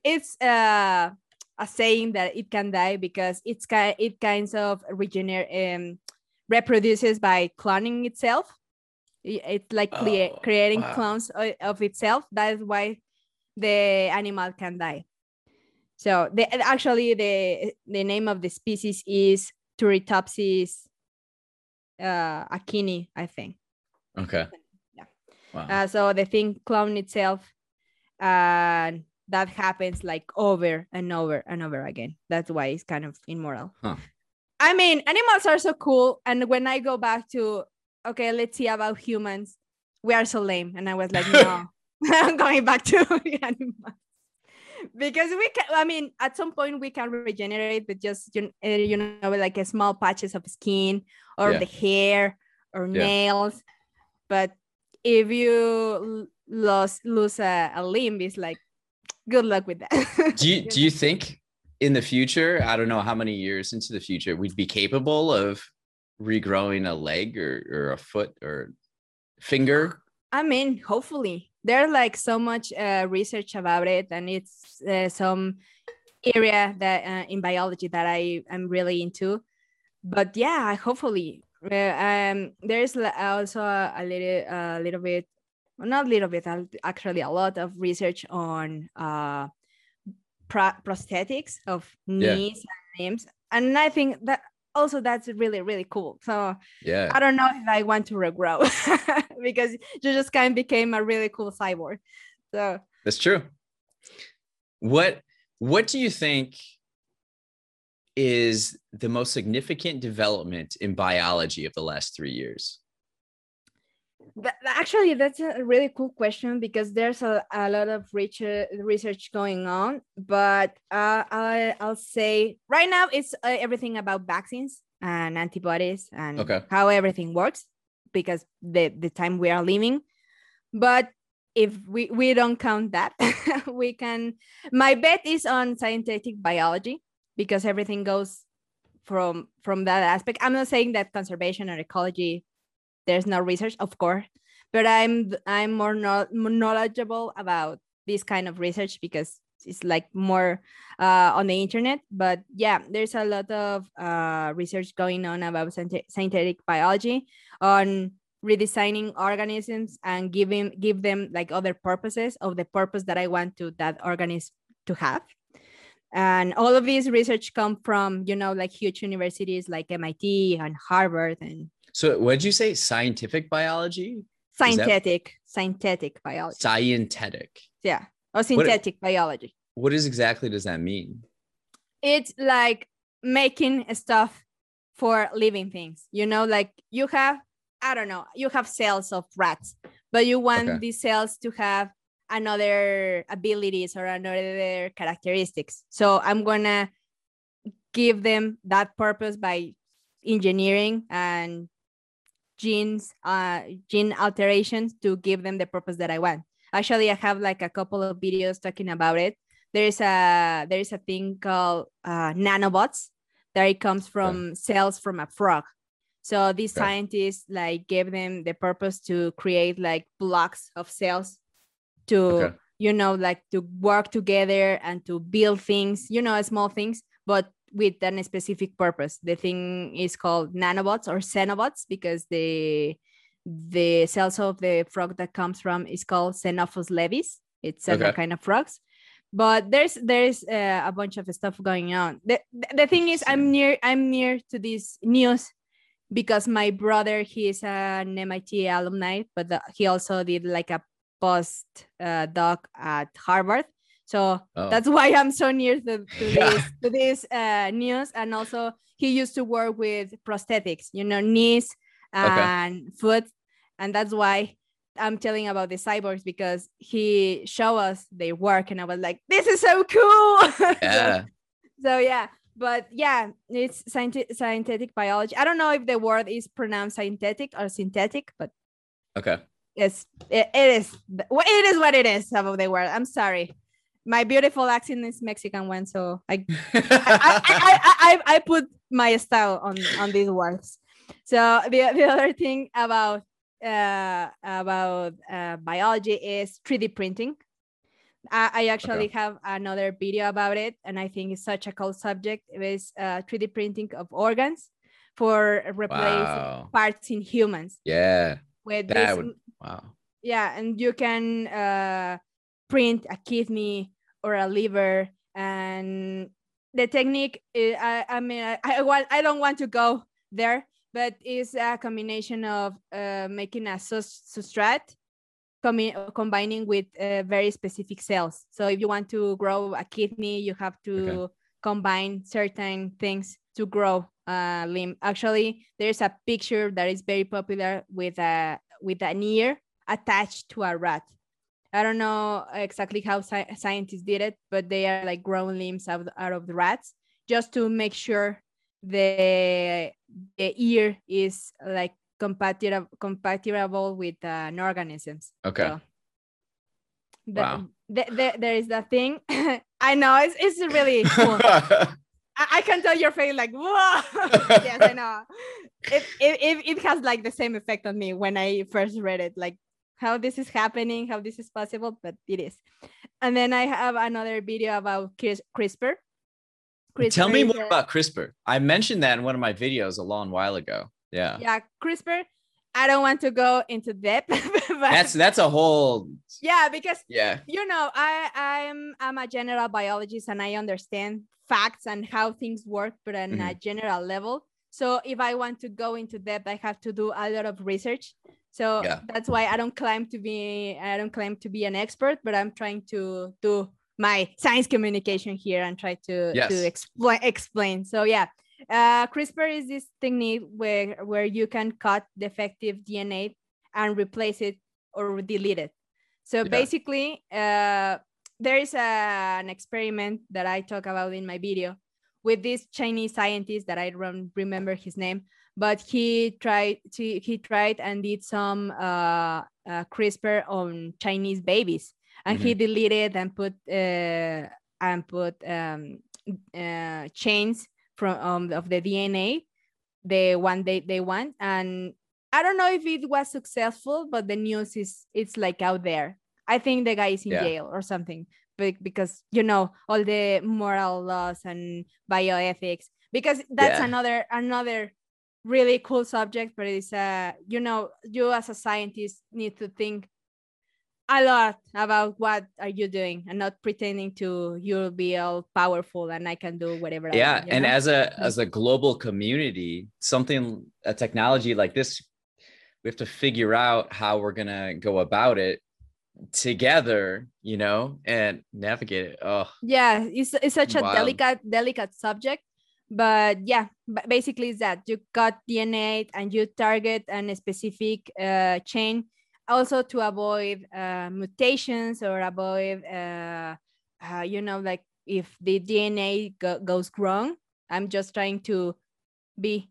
it's uh, a saying that it can die because it's kind it kinds of regenerate um, reproduces by cloning itself. It's like oh, creating wow. clones of itself. That's why the animal can die. So the, actually the the name of the species is Turritopsis uh, akini, I think. Okay. Yeah. Wow. Uh, so the thing clone itself, and uh, that happens like over and over and over again. That's why it's kind of immoral. Huh. I mean, animals are so cool. And when I go back to, okay, let's see about humans, we are so lame. And I was like, no, I'm going back to animals. Because we can, I mean, at some point we can regenerate with just, you, uh, you know, like a small patches of skin or yeah. the hair or yeah. nails. But if you lose, lose a, a limb, it's like, good luck with that. do you, do you think in the future, I don't know how many years into the future, we'd be capable of regrowing a leg or, or a foot or finger? I mean, hopefully. There's like so much uh, research about it, and it's uh, some area that uh, in biology that I am really into. But yeah, hopefully, uh, um, there's also a, a little, a little bit, well, not a little bit, actually a lot of research on uh, pro- prosthetics of knees yeah. and limbs and i think that also that's really really cool. So yeah. I don't know if i want to regrow because you just kind of became a really cool cyborg. So that's true. What what do you think is the most significant development in biology of the last three years actually that's a really cool question because there's a, a lot of research research going on but uh, I, i'll say right now it's uh, everything about vaccines and antibodies and okay. how everything works because the the time we are living but if we, we don't count that we can my bet is on synthetic biology because everything goes from from that aspect i'm not saying that conservation or ecology there's no research of course but i'm i'm more, no, knowledgeable about this kind of research because it's like more uh, on the internet but yeah there's a lot of uh, research going on about synthetic biology on redesigning organisms and giving give them like other purposes of the purpose that i want to that organism to have. And all of these research come from you know like huge universities like mit and harvard and so what did you say? Scientific biology? Synthetic, that... synthetic biology. Scientific. Yeah. Or synthetic what, biology. What is exactly does that mean? It's like making stuff for living things. You know, like you have, I don't know, you have cells of rats, but you want okay. these cells to have another abilities or another characteristics. So I'm gonna give them that purpose by engineering and genes, uh, gene alterations to give them the purpose that I want. Actually, I have like a couple of videos talking about it. There's a there is a thing called uh, nanobots that it comes from okay. cells from a frog. So these okay. scientists like gave them the purpose to create like blocks of cells to okay. you know like to work together and to build things, you know, small things, but with a specific purpose. The thing is called nanobots or xenobots because the the cells of the frog that comes from is called Xenopus laevis. It's okay. a kind of frogs. But there's there's uh, a bunch of stuff going on. The, the thing is, I'm near I'm near to this news because my brother he is an MIT alumni, but the, he also did like a post uh, doc at Harvard so oh. that's why I'm so near to, to yeah. this to this uh, news. And also, he used to work with prosthetics, you know, knees and okay. foot, and that's why I'm telling about the cyborgs because he showed us they work, and I was like, "This is so cool!" Yeah. so, so yeah, but yeah, it's scientific synthetic biology. I don't know if the word is pronounced synthetic or synthetic, but okay, yes it, it is it is what it is. Some of the word. I'm sorry my beautiful accent is Mexican one, so I I, I, I, I, I, put my style on on these words. So the, the other thing about uh, about uh, biology is 3D printing. I, I actually okay. have another video about it, and I think it's such a cool subject. It is uh, 3D printing of organs, for replacing wow. parts in humans. Yeah. With that this, would, wow. Yeah, and you can uh, print a kidney or a liver, and the technique. Is, I, I mean, I, I want. I don't want to go there, but it's a combination of uh, making a substrate combining with uh, very specific cells. So if you want to grow a kidney, you have to okay. combine certain things to grow a limb. Actually, there's a picture that is very popular with a with an ear attached to a rat. I don't know exactly how sci scientists did it, but they are like growing limbs out, out of the rats just to make sure the the ear is like compatible compatible with uh, organisms. Okay. So the, wow. The, the, there is that thing. I know it's it's really cool. I, I, can tell your face like whoa. yes, I know. It, it it it has like the same effect on me when I first read it. Like how this is happening, how this is possible, but it is. And then I have another video about CRISPR. CRISPR Tell me more a, about CRISPR. I mentioned that in one of my videos a long while ago. Yeah. Yeah, CRISPR. I don't want to go into depth. that's that's a whole. Yeah, because yeah, you know, I I'm I'm a general biologist and I understand facts and how things work, but on mm-hmm. a general level. So if I want to go into depth, I have to do a lot of research. So yeah. that's why I don't claim to be I don't claim to be an expert, but I'm trying to do my science communication here and try to yes. to explain explain. So yeah, uh, CRISPR is this technique where, where you can cut defective DNA and replace it or delete it. So yeah. basically, uh, there is a, an experiment that I talk about in my video with this Chinese scientist that I don't remember his name, but he tried to, he tried and did some uh, uh, CRISPR on Chinese babies, and mm-hmm. he deleted and put uh, and put um, uh, chains from um, of the DNA, the one they, they want. And I don't know if it was successful, but the news is it's like out there. I think the guy is in yeah. jail or something, but because you know all the moral laws and bioethics. Because that's yeah. another another really cool subject, but it's uh you know you as a scientist need to think a lot about what are you doing and not pretending to you'll be all powerful and I can do whatever. Yeah, want, and know? as a as a global community, something a technology like this, we have to figure out how we're gonna go about it together, you know, and navigate it. Oh, yeah, it's it's such a delicate delicate subject. But yeah, basically, is that you cut DNA and you target a specific uh, chain also to avoid uh, mutations or avoid uh, uh, you know like if the dna go- goes wrong i'm just trying to be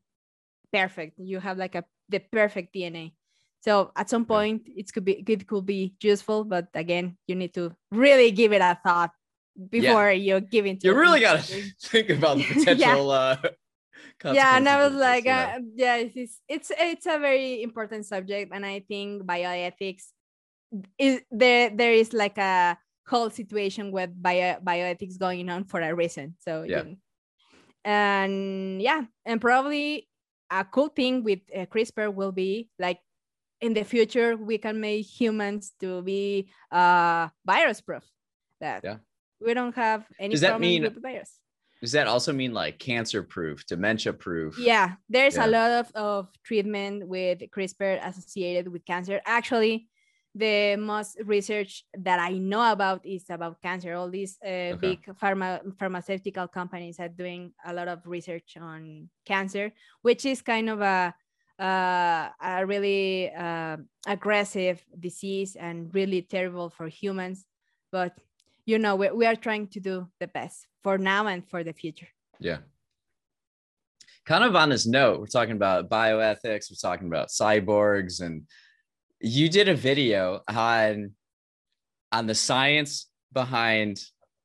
perfect. You have like a the perfect dna so at some point it could be it could be useful but again you need to really give it a thought before yeah. you give it you really got to think about the potential yeah. uh, yeah and i was like uh, yeah it's, it's it's a very important subject and i think bioethics is there there is like a whole situation with bio, bioethics going on for a reason so yeah. and yeah and probably a cool thing with uh, crispr will be like in the future we can make humans to be uh virus proof. That yeah we don't have any does that mean with the virus does that also mean like cancer proof, dementia proof? Yeah, there's yeah. a lot of, of treatment with CRISPR associated with cancer. Actually, the most research that I know about is about cancer. All these uh, okay. big pharma pharmaceutical companies are doing a lot of research on cancer, which is kind of a uh, a really uh, aggressive disease and really terrible for humans. But you know, we, we are trying to do the best for now and for the future. Yeah. Kind of on this note, we're talking about bioethics, we're talking about cyborgs, and you did a video on on the science behind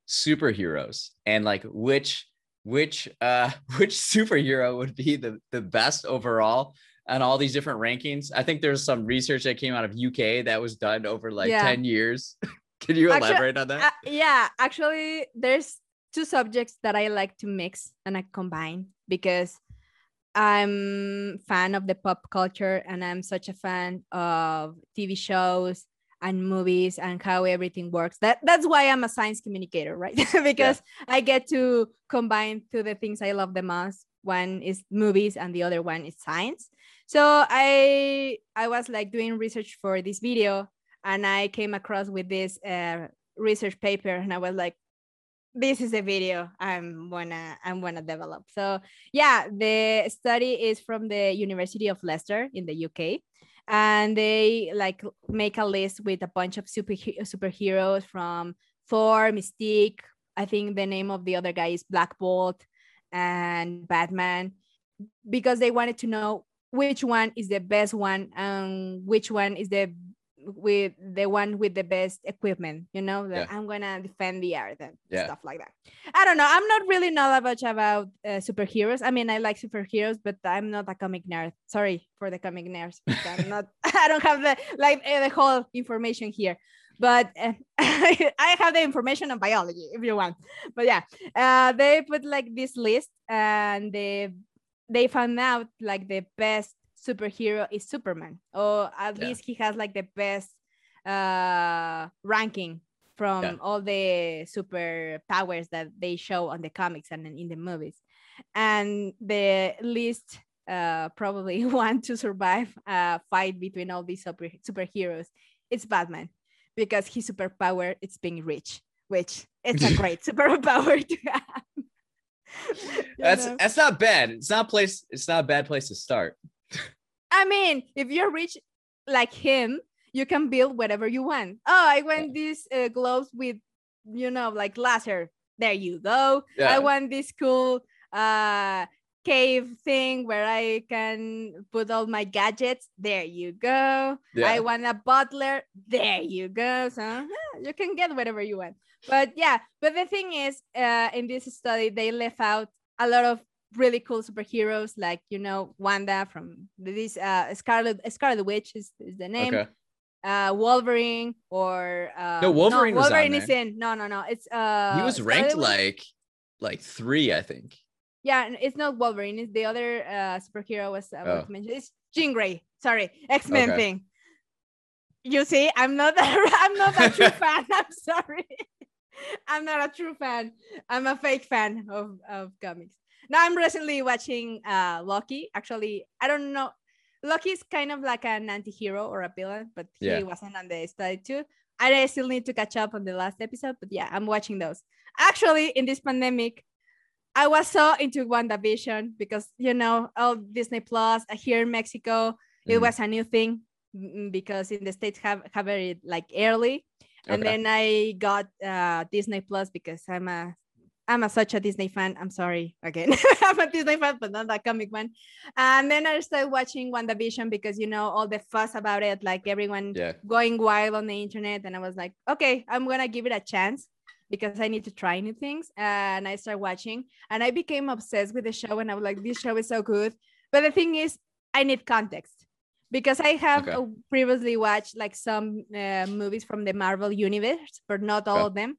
superheroes and like which which uh which superhero would be the the best overall and all these different rankings. I think there's some research that came out of UK that was done over like yeah. 10 years. Can you actually, elaborate on that? Uh, yeah, actually, there's two subjects that I like to mix and I combine because I'm fan of the pop culture and I'm such a fan of TV shows and movies and how everything works. That that's why I'm a science communicator, right? because yeah. I get to combine two the things I love the most. One is movies and the other one is science. So I I was like doing research for this video and I came across with this uh, research paper and I was like, this is a video I'm gonna I'm gonna develop. So yeah, the study is from the University of Leicester in the UK, and they like make a list with a bunch of super superheroes from Thor, Mystique. I think the name of the other guy is Black Bolt and Batman, because they wanted to know which one is the best one and which one is the with the one with the best equipment you know that yeah. i'm gonna defend the earth and yeah. stuff like that. I don't know i'm not really knowledge about uh, superheroes. I mean i like superheroes but i'm not a comic nerd. Sorry for the comic nerds i'm not i don't have the like uh, the whole information here. But uh, i have the information on biology if you want. But yeah uh, they put like this list and they they found out like the best superhero is Superman, or at yeah. least he has like the best uh, ranking from yeah. all the super powers that they show on the comics and in the movies. And the least uh, probably one to survive a fight between all these super superheroes, it's Batman because his superpower is being rich, which it's a great superpower to have. that's know? that's not bad. It's not place. It's not a bad place to start. I mean, if you're rich like him, you can build whatever you want. Oh, I want these uh, gloves with, you know, like laser. There you go. Yeah. I want this cool uh cave thing where I can put all my gadgets. There you go. Yeah. I want a butler. There you go. So yeah, you can get whatever you want. But yeah, but the thing is, uh, in this study, they left out a lot of really cool superheroes like you know Wanda from this uh Scarlet Scarlet Witch is, is the name. Okay. Uh, Wolverine or uh, no Wolverine. No, Wolverine is in. No, no, no. It's uh. He was ranked like like three, I think. Yeah, it's not Wolverine. It's the other uh superhero was uh, oh. mentioned. It's Jean Grey. Sorry, X Men okay. thing. You see, I'm not. A, I'm not a true fan. I'm sorry. I'm not a true fan. I'm a fake fan of of comics. Now I'm recently watching uh Loki. Actually, I don't know. Loki is kind of like an anti-hero or a villain, but yeah. he wasn't on the study too. I still need to catch up on the last episode, but yeah, I'm watching those. Actually, in this pandemic, I was so into WandaVision because you know, all Disney Plus uh, here in Mexico, mm. it was a new thing because in the states have have it like early, and okay. then I got uh, Disney Plus because I'm a I'm a, such a Disney fan. I'm sorry again. I'm a Disney fan, but not a comic one. And then I started watching WandaVision because you know all the fuss about it, like everyone yeah. going wild on the internet. And I was like, okay, I'm gonna give it a chance because I need to try new things. And I started watching, and I became obsessed with the show. And I was like, this show is so good. But the thing is, I need context because I have okay. previously watched like some uh, movies from the Marvel universe, but not all okay. of them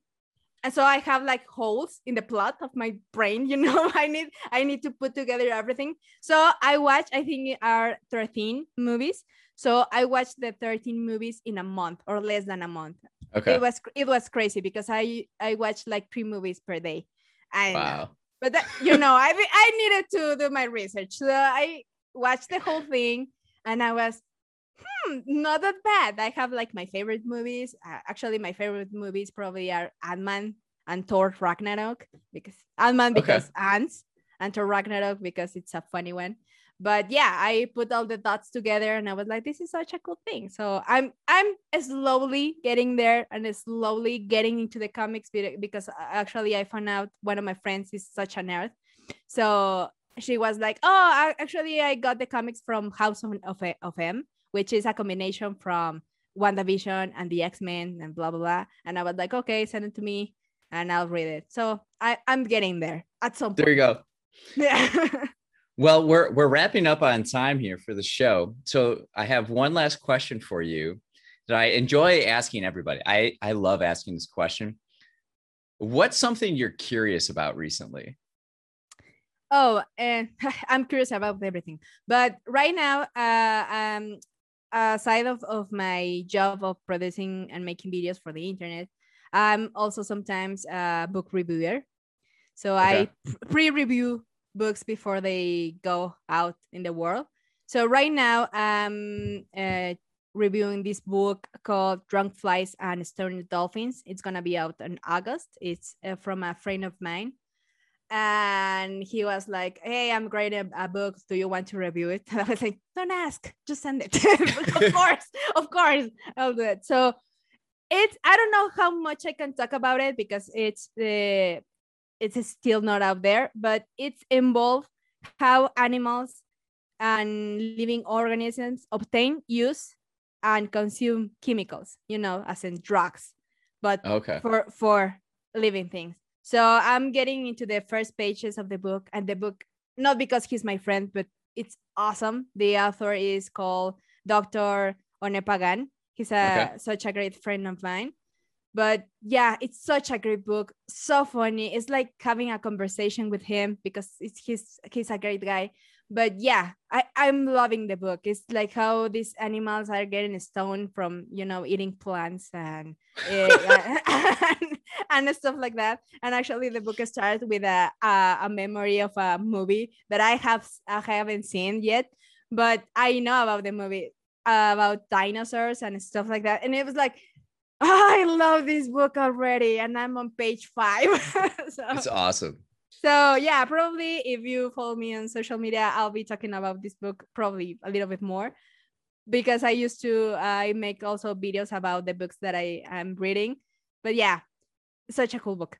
and so i have like holes in the plot of my brain you know i need i need to put together everything. So i watch i think are 13 movies. So i watched the 13 movies in a month or less than a month. Okay. It was it was crazy because i i watched like three movies per day. I wow. But that, you know i i needed to do my research. So i watched the whole thing and i was hmm, not that bad. I have like my favorite movies. Uh, actually, my favorite movies probably are Ant Man and Thor Ragnarok because Ant Man because okay. ants and Thor Ragnarok because it's a funny one. But yeah, I put all the dots together and I was like, this is such a cool thing. So I'm I'm slowly getting there and slowly getting into the comics because actually I found out one of my friends is such a nerd. So she was like, oh, actually I got the comics from House of, of, of M which is a combination from WandaVision and the X-Men and blah blah blah. And I was like, okay, send it to me and I'll read it. So I, I'm getting there at some point. There you go. Yeah. well, we're we're wrapping up on time here for the show. So I have one last question for you that I enjoy asking everybody. I, I love asking this question. What's something you're curious about recently? Oh, and I'm curious about everything. But right now, uh, um, aside of, of my job of producing and making videos for the internet, I'm also sometimes a book reviewer. So okay. I pre-review books before they go out in the world. So right now, I'm uh, reviewing this book called Drunk Flies and Stoned Dolphins. It's gonna be out in August. It's uh, from a friend of mine and he was like, "Hey, I'm writing a, book. Do you want to review it?" And I was like, "Don't ask, just send it." of course, of course, I'll do it. So it's I don't know how much I can talk about it because it's the uh, it's still not out there, but it's involved how animals and living organisms obtain, use, and consume chemicals. You know, as in drugs, but okay. for for living things. So I'm getting into the first pages of the book, and the book, not because he's my friend, but it's awesome. The author is called Dr. Oné Pagán. He's a okay. such a great friend of mine. But yeah, it's such a great book, so funny. It's like having a conversation with him because it's he's he's a great guy but yeah I, i'm loving the book. It's like how these animals are getting stoned from you know eating plants and uh, and, and, stuff like that. And actually the book starts with a, a, a memory of a movie that i have i haven't seen yet but i know about the movie uh, about dinosaurs and stuff like that. And it was like oh, i love this book already and i'm on page five. So it's awesome so yeah probably if you follow me on social media i'll be talking about this book probably a little bit more because i used to i make also videos about the books that i am reading. But yeah such a cool book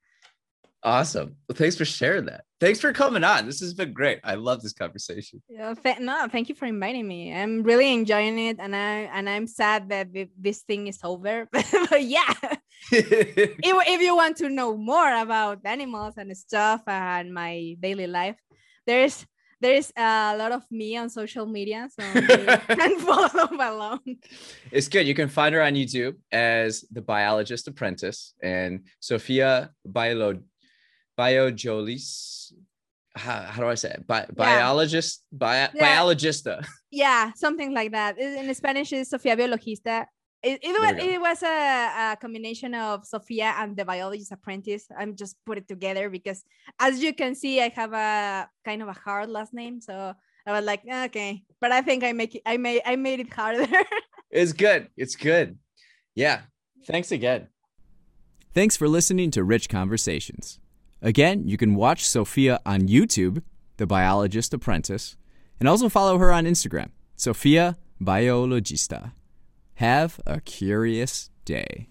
Awesome. Well, thanks for sharing that. Thanks for coming on. This has been great. I love this conversation. Yeah, th- no, thank you for inviting me. I'm really enjoying it, and I and I'm sad that this thing is over. but yeah, if, if you want to know more about animals and stuff and my daily life, there's there's a lot of me on social media, so you can follow along. It's good. You can find her on YouTube as the biologist apprentice and Sophia Biolo biojolis how, how do I say it? Bi- yeah. biologist, bi- yeah. biologista. Yeah, something like that. In Spanish, is Sofia Biologista. It, it, was, it was a, a, combination of Sophia and the biologist apprentice. I'm just put it together because, as you can see, I have a kind of a hard last name. So I was like, okay, but I think I make it. I made I made it harder. it's good. It's good. Yeah. Thanks again. Thanks for listening to Rich Conversations. Again, you can watch Sophia on YouTube, The Biologist Apprentice, and also follow her on Instagram, Sophia Biologista. Have a curious day.